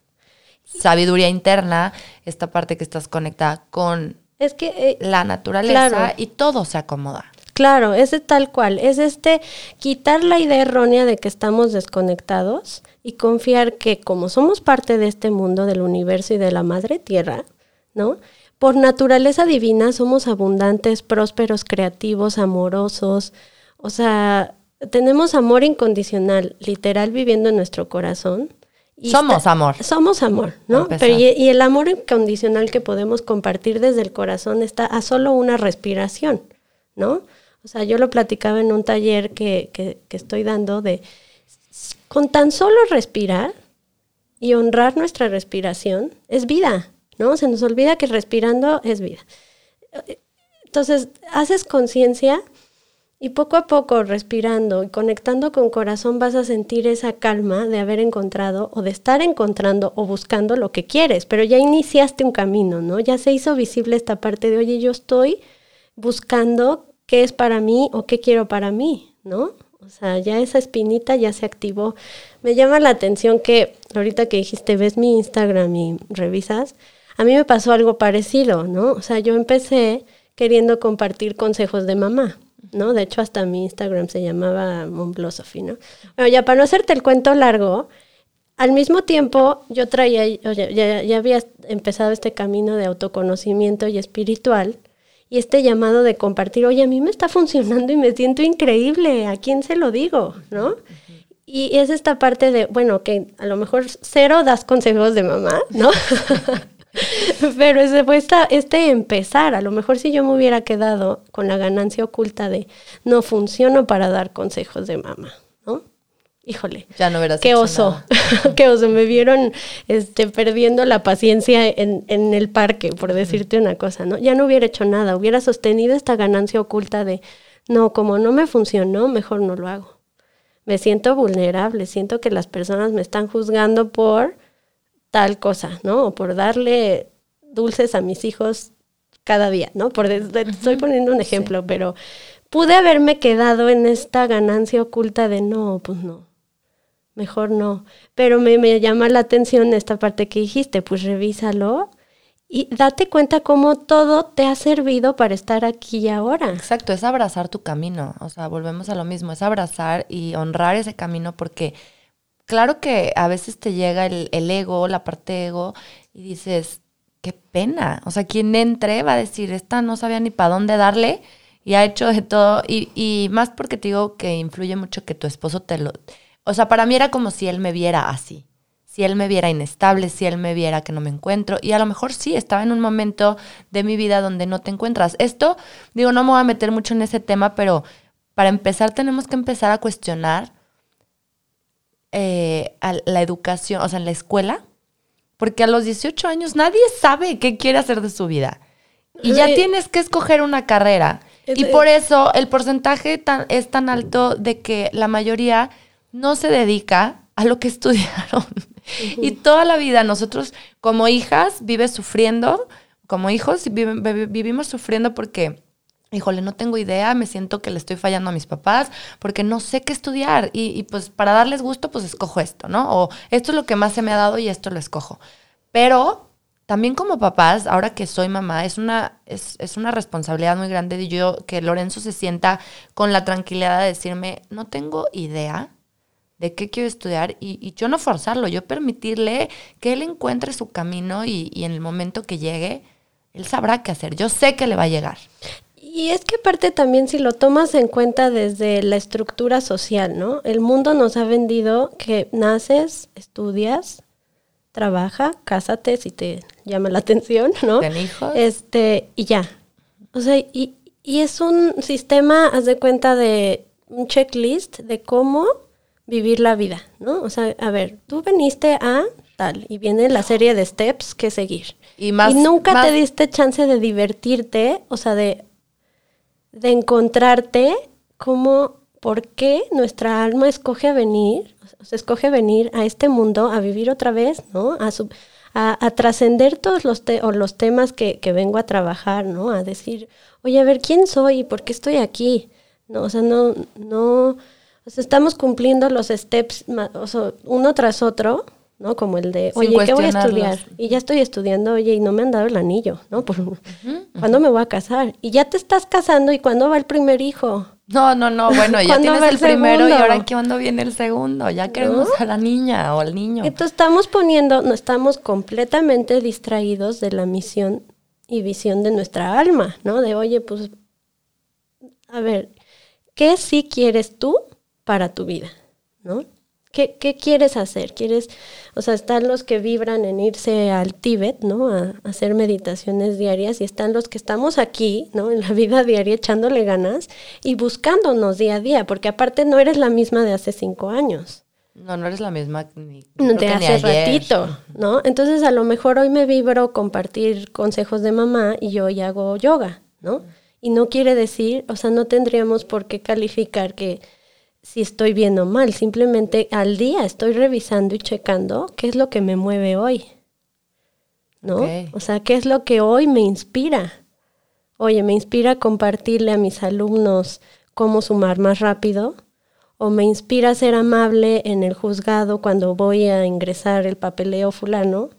sabiduría interna, esta parte que estás conectada con es que, eh, la naturaleza y todo se acomoda. Claro, es tal cual, es este quitar la idea errónea de que estamos desconectados y confiar que como somos parte de este mundo, del universo y de la madre tierra, ¿no? Por naturaleza divina somos abundantes, prósperos, creativos, amorosos, o sea, tenemos amor incondicional, literal viviendo en nuestro corazón somos amor. Somos amor, ¿no? Pero y, el amor incondicional que podemos compartir desde el corazón está a solo una respiración, ¿no? O sea, yo lo platicaba en un taller que, que, estoy dando de, con tan solo respirar y honrar nuestra respiración, es vida, ¿no? Se nos olvida que respirando es vida. Entonces, haces conciencia y poco a poco, respirando y conectando con corazón, vas a sentir esa calma de haber encontrado o de estar encontrando o buscando lo que quieres, pero ya iniciaste un camino, ¿no? Ya se hizo visible esta parte de, oye, yo estoy buscando qué es para mí o qué quiero para mí, ¿no? O sea, ya esa espinita ya se activó. Me llama la atención que ahorita que dijiste, ves mi Instagram y revisas, a mí me pasó algo parecido, ¿no? O sea, yo empecé queriendo compartir consejos de mamá. ¿no? De hecho, hasta mi Instagram se llamaba Momblosophy, ¿no? Bueno, ya para no hacerte el cuento largo, al mismo tiempo yo traía, ya, ya, había empezado este camino de autoconocimiento y espiritual y este llamado de compartir, oye, a mí me está funcionando y me siento increíble, ¿a quién se lo digo? ¿No? Y es esta parte de, bueno, que a lo mejor cero das consejos de mamá, ¿no? Pero ese fue este empezar. A lo mejor si yo me hubiera quedado con la ganancia oculta de no funciono para dar consejos de mamá. Híjole. Ya no verás. Qué oso. qué oso. Me vieron este, perdiendo la paciencia en, en el parque, por decirte una cosa, ¿no? Ya no hubiera hecho nada. Hubiera sostenido esta ganancia oculta de no, como no me funcionó, mejor no lo hago. Me siento vulnerable, siento que las personas me están juzgando por tal cosa, ¿no? O por darle dulces a mis hijos cada día, ¿no? Por estoy poniendo un ejemplo, pero pude haberme quedado en esta ganancia oculta de no, pues no, mejor no. Pero me, me llama la atención esta parte que dijiste, pues revísalo y date cuenta cómo todo te ha servido para estar aquí y ahora. Exacto, es abrazar tu camino, o sea, volvemos a lo mismo, es abrazar y honrar ese camino porque claro que a veces te llega el, ego, la parte ego, y dices, qué pena. O sea, quien entre va a decir, esta no sabía ni para dónde darle y ha hecho de todo. Y, y más porque te digo que influye mucho que tu esposo te lo... O sea, para mí era como si él me viera así. Si él me viera inestable, si él me viera que no me encuentro. Y a lo mejor sí, estaba en un momento de mi vida donde no te encuentras. Esto, digo, no me voy a meter mucho en ese tema, pero para empezar tenemos que empezar a cuestionar eh, a la educación, o sea, en la escuela, porque a los 18 años nadie sabe qué quiere hacer de su vida. Y ya tienes que escoger una carrera. Y por eso el porcentaje tan, es tan alto de que la mayoría no se dedica a lo que estudiaron. Y toda la vida nosotros como hijas vives sufriendo, como hijos vivimos sufriendo porque híjole, no tengo idea, me siento que le estoy fallando a mis papás porque no sé qué estudiar y, pues para darles gusto, pues escojo esto, ¿no? O esto es lo que más se me ha dado y esto lo escojo. Pero también como papás, ahora que soy mamá, es una, es, una responsabilidad muy grande de yo que Lorenzo se sienta con la tranquilidad de decirme, no tengo idea de qué quiero estudiar y, yo no forzarlo, yo permitirle que él encuentre su camino y, y en el momento que llegue, él sabrá qué hacer. Yo sé que le va a llegar. Y es que aparte también si lo tomas en cuenta desde la estructura social, ¿no? El mundo nos ha vendido que naces, estudias, trabaja, cásate si te llama la atención, ¿no? Ten hijos. Este, y ya. O sea, y, y es un sistema, haz de cuenta de un checklist de cómo vivir la vida, ¿no? O sea, a ver, tú veniste a tal y viene la serie de steps que seguir. Y, más, y nunca te diste chance de divertirte, o sea, de de encontrarte como por qué nuestra alma escoge venir, o sea, escoge venir a este mundo a vivir otra vez, ¿no? A, a, trascender todos los, o los temas que, que, vengo a trabajar, ¿no? A decir, oye, a ver, ¿quién soy y por qué estoy aquí? ¿No? O sea, no, no, o sea, estamos cumpliendo los steps o sea, uno tras otro, ¿no? Como el de, oye, ¿qué voy a estudiar? Y ya estoy estudiando, oye, y no me han dado el anillo, ¿no? Por, ¿Cuándo me voy a casar? Y ya te estás casando, ¿y cuándo va el primer hijo? No, no, no, bueno, ya tienes el, primero y ahora ¿cuándo viene el segundo? Ya queremos a la niña o al niño. Entonces estamos poniendo, no estamos completamente distraídos de la misión y visión de nuestra alma, ¿no? De, oye, pues, a ver, ¿qué sí quieres tú para tu vida? ¿No? ¿Qué, ¿Qué, quieres hacer? ¿Quieres, o sea, están los que vibran en irse al Tíbet, ¿no? A, a, hacer meditaciones diarias y están los que estamos aquí, ¿no? En la vida diaria echándole ganas y buscándonos día a día, porque aparte no eres la misma de hace cinco años. No, no eres la misma ni, de hace ratito, ¿no? Entonces a lo mejor hoy me vibro compartir consejos de mamá y yo hoy hago yoga, ¿no? Y no quiere decir, o sea, no tendríamos por qué calificar que si estoy bien o mal, simplemente al día estoy revisando y checando qué es lo que me mueve hoy. ¿No? Okay. O sea, qué es lo que hoy me inspira. Oye, me inspira compartirle a mis alumnos cómo sumar más rápido o me inspira ser amable en el juzgado cuando voy a ingresar el papeleo fulano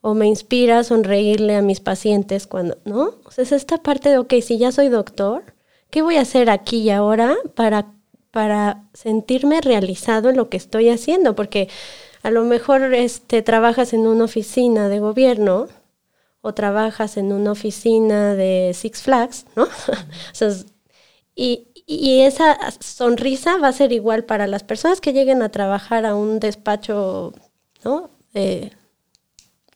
o me inspira sonreírle a mis pacientes cuando, ¿no? O sea, es esta parte de, ok, si ya soy doctor, ¿qué voy a hacer aquí y ahora para para sentirme realizado en lo que estoy haciendo, porque a lo mejor este, trabajas en una oficina de gobierno o trabajas en una oficina de Six Flags, ¿no? y, y, esa sonrisa va a ser igual para las personas que lleguen a trabajar a un despacho, ¿no?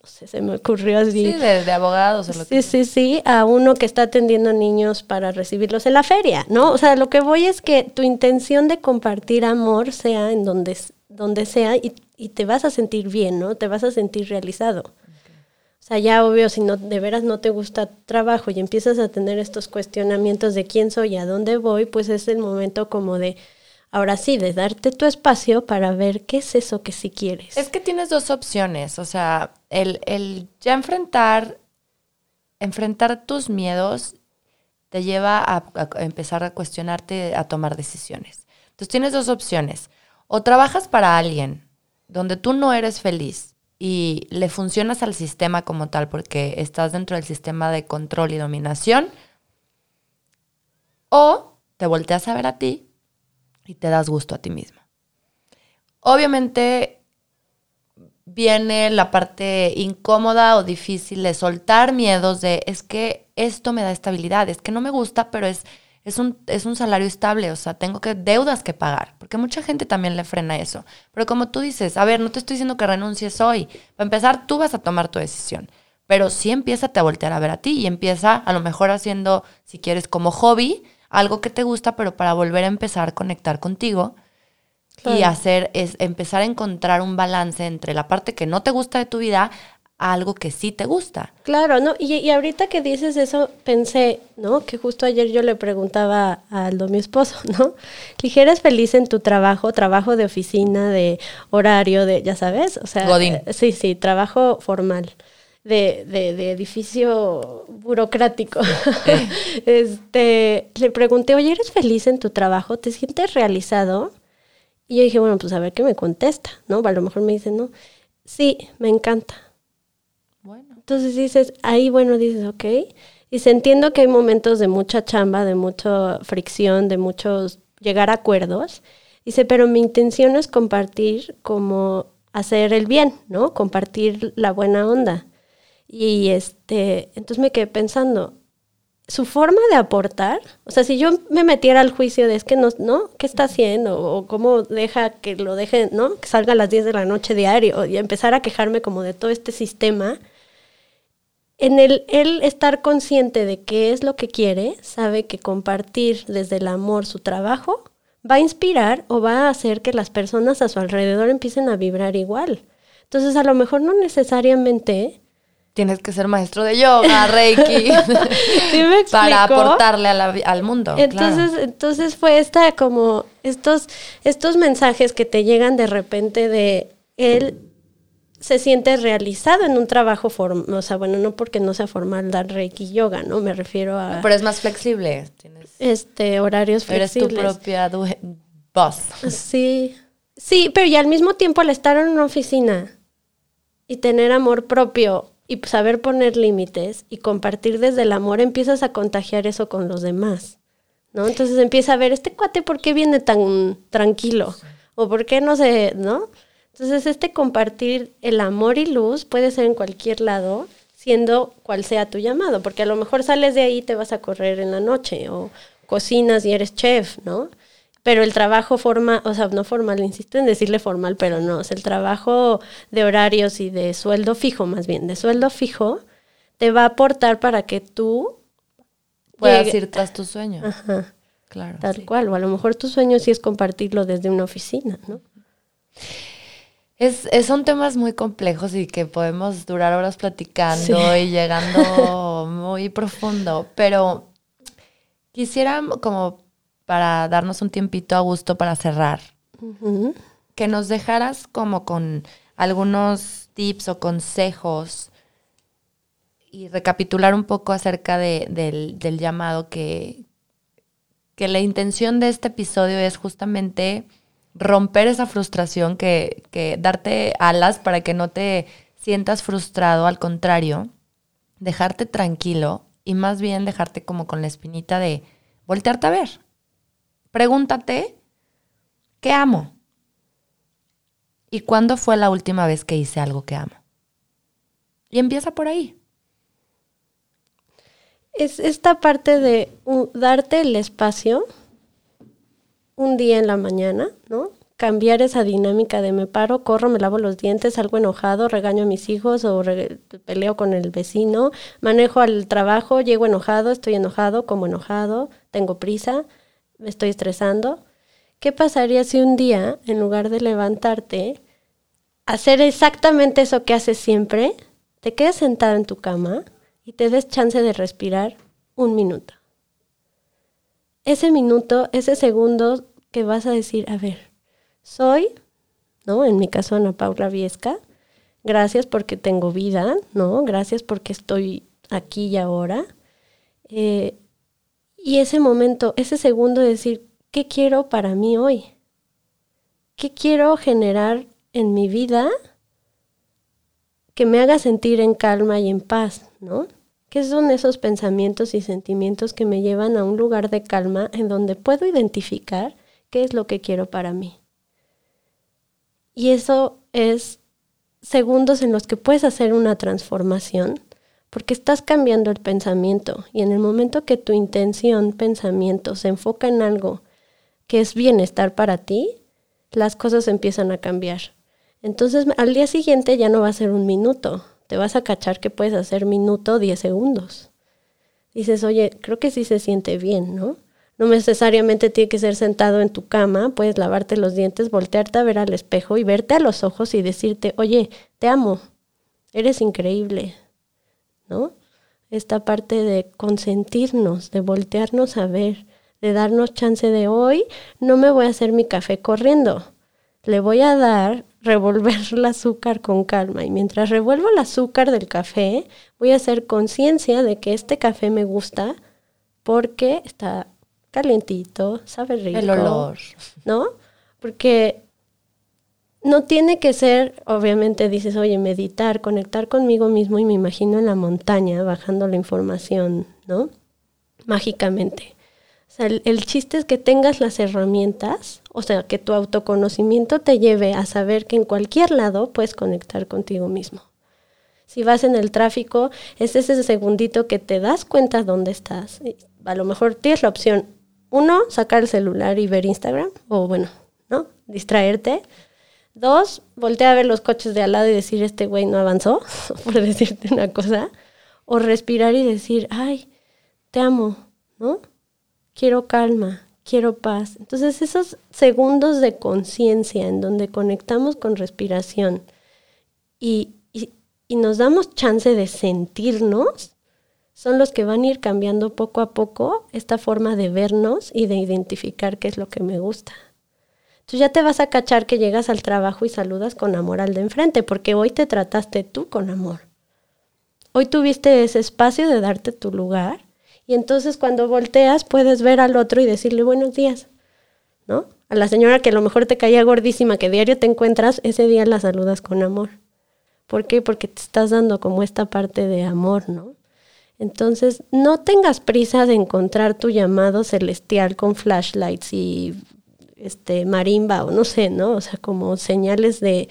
No sé, se me ocurrió así. Sí, de, abogados. O lo sí, sí, sí, a uno que está atendiendo niños para recibirlos en la feria, ¿no? O sea, lo que voy es que tu intención de compartir amor sea en donde, donde sea y, y te vas a sentir bien, ¿no? Te vas a sentir realizado. O sea, ya obvio, si no, de veras no te gusta trabajo y empiezas a tener estos cuestionamientos de quién soy y a dónde voy, pues es el momento como de, Ahora sí, de darte tu espacio para ver qué es eso que sí quieres. Es que tienes dos opciones, o sea, el, el ya enfrentar, enfrentar tus miedos te lleva a, a, empezar a cuestionarte, a tomar decisiones. Entonces tienes dos opciones. O trabajas para alguien donde tú no eres feliz y le funcionas al sistema como tal porque estás dentro del sistema de control y dominación. O te volteas a ver a ti y te das gusto a ti mismo. Obviamente viene la parte incómoda o difícil de soltar miedos de es que esto me da estabilidad, es que no me gusta, pero es, es, un, es un salario estable, o sea, tengo que, deudas que pagar, porque mucha gente también le frena eso. Pero como tú dices, a ver, no te estoy diciendo que renuncies hoy, para empezar, tú vas a tomar tu decisión, pero sí empieza a voltear a ver a ti y empieza a lo mejor haciendo, si quieres, como hobby, algo que te gusta, pero para volver a empezar a conectar contigo y hacer es empezar a encontrar un balance entre la parte que no te gusta de tu vida a algo que sí te gusta. Claro, ¿no? Y, y, ahorita que dices eso, pensé, ¿no? Que justo ayer yo le preguntaba a Aldo, mi esposo, ¿no? Le ¿eres feliz en tu trabajo? Trabajo de oficina, de horario, de, ya sabes, o sea... Godín. Eh, sí, sí, trabajo formal de, de, de edificio burocrático. este, le pregunté, oye, ¿eres feliz en tu trabajo? ¿Te sientes realizado? Y yo dije, bueno, pues a ver qué me contesta, ¿no? A lo mejor me dice, no, sí, me encanta. Bueno. Entonces dices, ahí, bueno, dices, ok. Y se entiendo que hay momentos de mucha chamba, de mucha fricción, de muchos llegar a acuerdos. Dice, pero mi intención es compartir como hacer el bien, ¿no? Compartir la buena onda. Y este, entonces me quedé pensando, su forma de aportar, o sea, si yo me metiera al juicio de es que no, ¿no? ¿Qué está haciendo? O cómo deja que lo deje, ¿no? Que salga a las 10 de la noche diario y empezar a quejarme como de todo este sistema. En el él estar consciente de qué es lo que quiere, sabe que compartir desde el amor su trabajo va a inspirar o va a hacer que las personas a su alrededor empiecen a vibrar igual. Entonces, a lo mejor no necesariamente tienes que ser maestro de yoga, reiki, para aportarle al mundo. Entonces, entonces fue esta como estos, estos mensajes que te llegan de repente de él se siente realizado en un trabajo formal, o sea, bueno, no porque no sea formal dar reiki yoga, ¿no? Me refiero a... Pero es más flexible. Tienes, este, horarios flexibles. Eres tu propia boss. Sí, sí, pero y al mismo tiempo al estar en una oficina y tener amor propio y saber poner límites y compartir desde el amor, empiezas a contagiar eso con los demás, ¿no? Entonces empieza a ver, este cuate, ¿por qué viene tan tranquilo? ¿O por qué no sé, no? Entonces este compartir el amor y luz puede ser en cualquier lado, siendo cual sea tu llamado, porque a lo mejor sales de ahí y te vas a correr en la noche, o cocinas y eres chef, ¿no? Pero el trabajo forma, o sea, no formal, insisto en decirle formal, pero no, es el trabajo de horarios y de sueldo fijo, más bien, de sueldo fijo, te va a aportar para que tú puedas ir tras tu sueño. Ajá, Claro. tal sí. cual, o a lo mejor tu sueño sí es compartirlo desde una oficina, ¿no? Es, es- son temas muy complejos y que podemos durar horas platicando Sí. y llegando muy profundo, pero quisiera como para darnos un tiempito a gusto para cerrar, que nos dejaras como con algunos tips o consejos y recapitular un poco acerca de- del, del llamado que, que la intención de este episodio es justamente romper esa frustración, que, que darte alas para que no te sientas frustrado, al contrario, dejarte tranquilo y más bien dejarte como con la espinita de voltearte a ver. Pregúntate, ¿qué amo? ¿Y cuándo fue la última vez que hice algo que amo? Y empieza por ahí. Es esta parte de darte el espacio un día en la mañana, ¿no? Cambiar esa dinámica de me paro, corro, me lavo los dientes, salgo enojado, regaño a mis hijos o peleo con el vecino, manejo al trabajo, llego enojado, estoy enojado, como enojado, tengo prisa, me estoy estresando. ¿Qué pasaría si un día, en lugar de levantarte, hacer exactamente eso que haces siempre, te quedes sentado en tu cama y te des chance de respirar un minuto. Ese minuto, ese segundo que vas a decir, a ver, soy, ¿no? En mi caso, Ana Paula Viesca, gracias porque tengo vida, ¿no? Gracias porque estoy aquí y ahora. Eh, y ese momento, ese segundo de decir, ¿qué quiero para mí hoy? ¿Qué quiero generar en mi vida que me haga sentir en calma y en paz, ¿no? ¿Qué son esos pensamientos y sentimientos que me llevan a un lugar de calma en donde puedo identificar qué es lo que quiero para mí? Y eso es segundos en los que puedes hacer una transformación porque estás cambiando el pensamiento y en el momento que tu intención, pensamiento se enfoca en algo que es bienestar para ti, las cosas empiezan a cambiar. Entonces al día siguiente ya no va a ser un minuto, te vas a cachar que puedes hacer minuto 10 segundos. Dices, oye, creo que sí se siente bien, ¿no? No necesariamente tiene que ser sentado en tu cama, puedes lavarte los dientes, voltearte a ver al espejo y verte a los ojos y decirte, oye, te amo, eres increíble, ¿no? Esta parte de consentirnos, de voltearnos a ver, de darnos chance de hoy, no me voy a hacer mi café corriendo, le voy a dar revolver el azúcar con calma y mientras revuelvo el azúcar del café voy a hacer conciencia de que este café me gusta porque está calientito, sabe rico. El olor. ¿No? Porque no tiene que ser, obviamente dices, oye, meditar, conectar conmigo mismo y me imagino en la montaña bajando la información, ¿no? Mágicamente. O sea, el, el chiste es que tengas las herramientas, o sea, que tu autoconocimiento te lleve a saber que en cualquier lado puedes conectar contigo mismo. Si vas en el tráfico, es ese segundito que te das cuenta dónde estás. A lo mejor tienes la opción, uno, sacar el celular y ver Instagram, o bueno, ¿no? Distraerte. Dos, voltear a ver los coches de al lado y decir, este güey no avanzó, por decirte una cosa. O respirar y decir, ay, te amo, ¿no? Quiero calma, quiero paz. Entonces esos segundos de conciencia en donde conectamos con respiración y, y, y nos damos chance de sentirnos, son los que van a ir cambiando poco a poco esta forma de vernos y de identificar qué es lo que me gusta. Entonces ya te vas a cachar que llegas al trabajo y saludas con amor al de enfrente, porque hoy te trataste tú con amor. Hoy tuviste ese espacio de darte tu lugar y entonces cuando volteas puedes ver al otro y decirle buenos días, ¿no? A la señora que a lo mejor te caía gordísima, que diario te encuentras, ese día la saludas con amor. ¿Por qué? Porque te estás dando como esta parte de amor, ¿no? Entonces, no tengas prisa de encontrar tu llamado celestial con flashlights y este marimba o no sé, ¿no? O sea, como señales de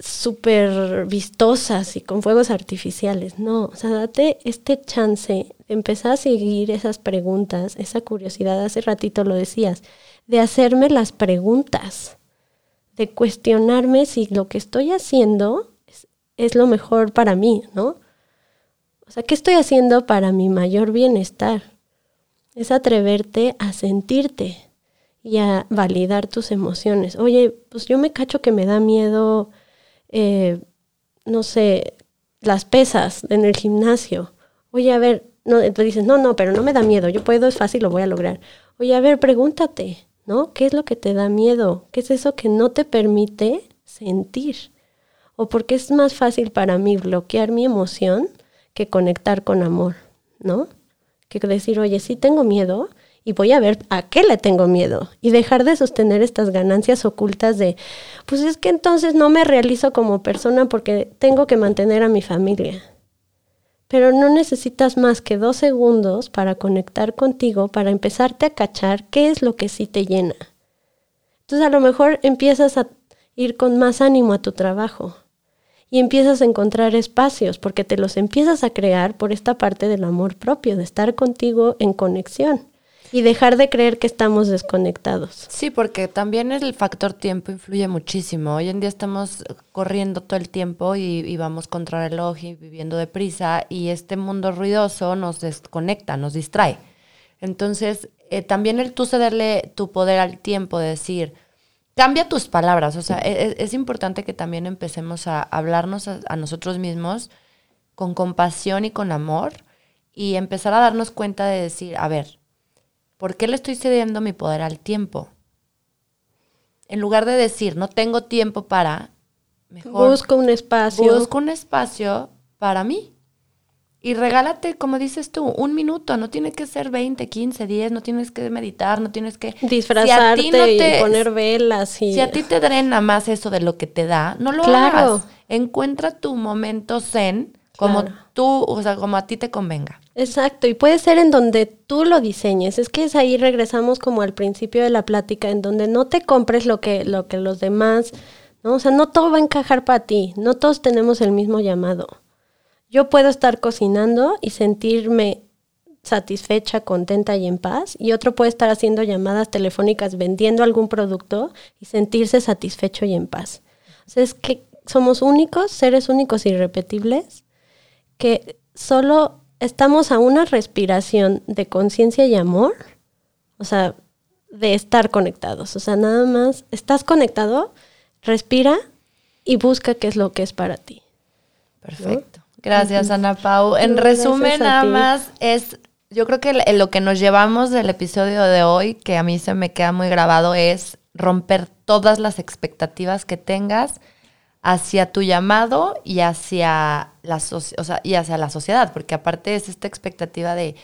súper vistosas y con fuegos artificiales. No, o sea, date este chance empezar a seguir esas preguntas, esa curiosidad, hace ratito lo decías, de hacerme las preguntas, de cuestionarme si lo que estoy haciendo es, es lo mejor para mí, ¿no? O sea, ¿qué estoy haciendo para mi mayor bienestar? Es atreverte a sentirte y a validar tus emociones. Oye, pues yo me cacho que me da miedo eh, no sé, las pesas en el gimnasio. Oye, a ver, no, entonces dices, no, no, pero no me da miedo, yo puedo, es fácil, lo voy a lograr. Oye, a ver, pregúntate, ¿no? ¿Qué es lo que te da miedo? ¿Qué es eso que no te permite sentir? ¿O por qué es más fácil para mí bloquear mi emoción que conectar con amor, ¿no? Que decir, oye, sí tengo miedo, y voy a ver a qué le tengo miedo y dejar de sostener estas ganancias ocultas de, pues es que entonces no me realizo como persona porque tengo que mantener a mi familia. Pero no necesitas más que dos segundos para conectar contigo, para empezarte a cachar qué es lo que sí te llena. Entonces a lo mejor empiezas a ir con más ánimo a tu trabajo y empiezas a encontrar espacios porque te los empiezas a crear por esta parte del amor propio, de estar contigo en conexión y dejar de creer que estamos desconectados. Sí, porque también el factor tiempo influye muchísimo. Hoy en día estamos corriendo todo el tiempo y, vamos contra el reloj y viviendo deprisa y este mundo ruidoso nos desconecta, nos distrae. Entonces, eh, también el tú cederle tu poder al tiempo de decir, cambia tus palabras. O sea, e, e, es, importante que también empecemos a hablarnos a nosotros mismos con compasión y con amor y empezar a darnos cuenta de decir, a ver, ¿Por qué le estoy cediendo mi poder al tiempo? En lugar de decir, no tengo tiempo para, mejor busco un espacio. Busco un espacio para mí. Y regálate, como dices tú, un minuto. No tiene que ser 20, 15, 10. No tienes que meditar, no tienes que... Disfrazarte y poner velas. Y... Si a ti te drena más eso de lo que te da, no lo hagas. Encuentra tu momento zen como tú, o sea, como a ti te convenga. Exacto, y puede ser en donde tú lo diseñes. Es que es ahí regresamos como al principio de la plática, en donde no te compres lo que, lo que los demás, ¿no? O sea, no todo va a encajar para ti, no todos tenemos el mismo llamado. Yo puedo estar cocinando y sentirme satisfecha, contenta y en paz, y otro puede estar haciendo llamadas telefónicas vendiendo algún producto y sentirse satisfecho y en paz. O sea, es que somos únicos, seres únicos irrepetibles, que solo estamos a una respiración de conciencia y amor, o sea, de estar conectados. O sea, nada más, estás conectado, respira y busca qué es lo que es para ti. Perfecto. Gracias, Ana Pau. En resumen, nada más es, yo creo que lo que nos llevamos del episodio de hoy, que a mí se me queda muy grabado, es romper todas las expectativas que tengas hacia tu llamado y hacia la, y hacia la sociedad, porque aparte es esta expectativa de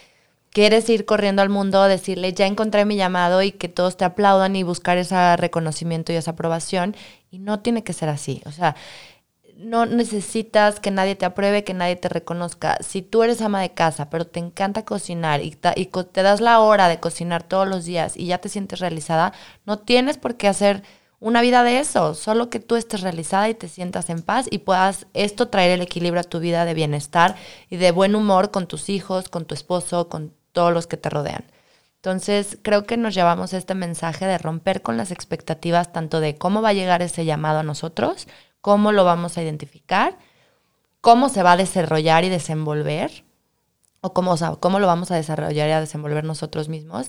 quieres ir corriendo al mundo, decirle ya encontré mi llamado y que todos te aplaudan y buscar ese reconocimiento y esa aprobación, y no tiene que ser así, o sea, no necesitas que nadie te apruebe, que nadie te reconozca. Si tú eres ama de casa, pero te encanta cocinar y, y te das la hora de cocinar todos los días y ya te sientes realizada, no tienes por qué hacer una vida de eso, solo que tú estés realizada y te sientas en paz y puedas esto traer el equilibrio a tu vida de bienestar y de buen humor con tus hijos, con tu esposo, con todos los que te rodean. Entonces, creo que nos llevamos este mensaje de romper con las expectativas tanto de cómo va a llegar ese llamado a nosotros, cómo lo vamos a identificar, cómo se va a desarrollar y desenvolver, o cómo, cómo lo vamos a desarrollar y a desenvolver nosotros mismos,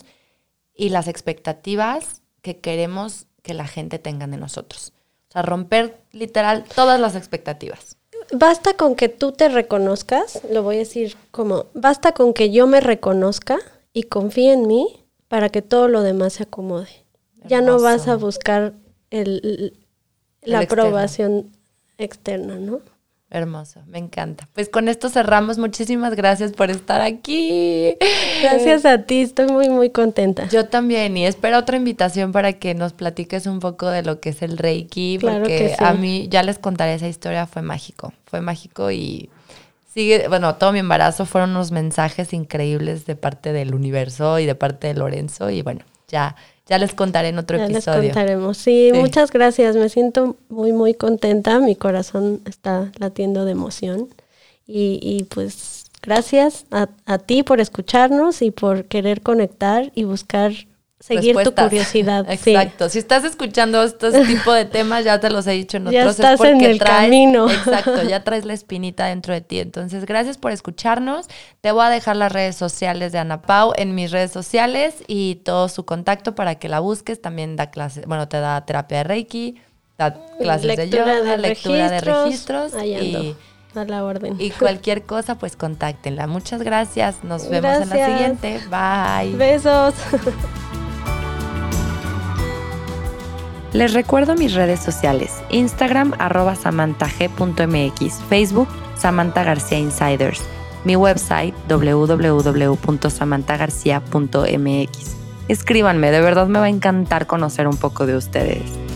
y las expectativas que queremos que la gente tenga de nosotros. O sea, romper literal todas las expectativas. Basta con que tú te reconozcas, lo voy a decir como, basta con que yo me reconozca y confíe en mí para que todo lo demás se acomode. Ya no vas a buscar el, la aprobación externa, ¿no? Hermoso, me encanta. Pues con esto cerramos. Muchísimas gracias por estar aquí. Gracias a ti, estoy muy, muy contenta. Yo también, y espero otra invitación para que nos platiques un poco de lo que es el Reiki, porque a mí ya les contaré esa historia, fue mágico, fue mágico y sigue, bueno, todo mi embarazo fueron unos mensajes increíbles de parte del universo y de parte de Lorenzo, y bueno, ya, ya les contaré en otro ya episodio. les contaremos. Sí, Sí. muchas gracias. Me siento muy, muy contenta. Mi corazón está latiendo de emoción. Y, y pues gracias a, a ti por escucharnos y por querer conectar y buscar seguir tu curiosidad. Sí. Exacto. Si estás escuchando este tipo de temas, ya te los he dicho en Ya otros. estás es porque en el traes, camino. Exacto, ya traes la espinita dentro de ti. Entonces, gracias por escucharnos. Te voy a dejar las redes sociales de Ana Pau en mis redes sociales y todo su contacto para que la busques. También da clases, bueno, te da terapia de Reiki, da clases de yoga, lectura de registros ahí ando, y, a la orden. y cualquier cosa, pues contáctenla. Muchas gracias. Nos vemos en la siguiente. Bye. Besos. Les recuerdo mis redes sociales, Instagram arroba samantag.mx, Facebook Samantha García Insiders, mi website www.samanthagarcia.mx. Escríbanme, de verdad me va a encantar conocer un poco de ustedes.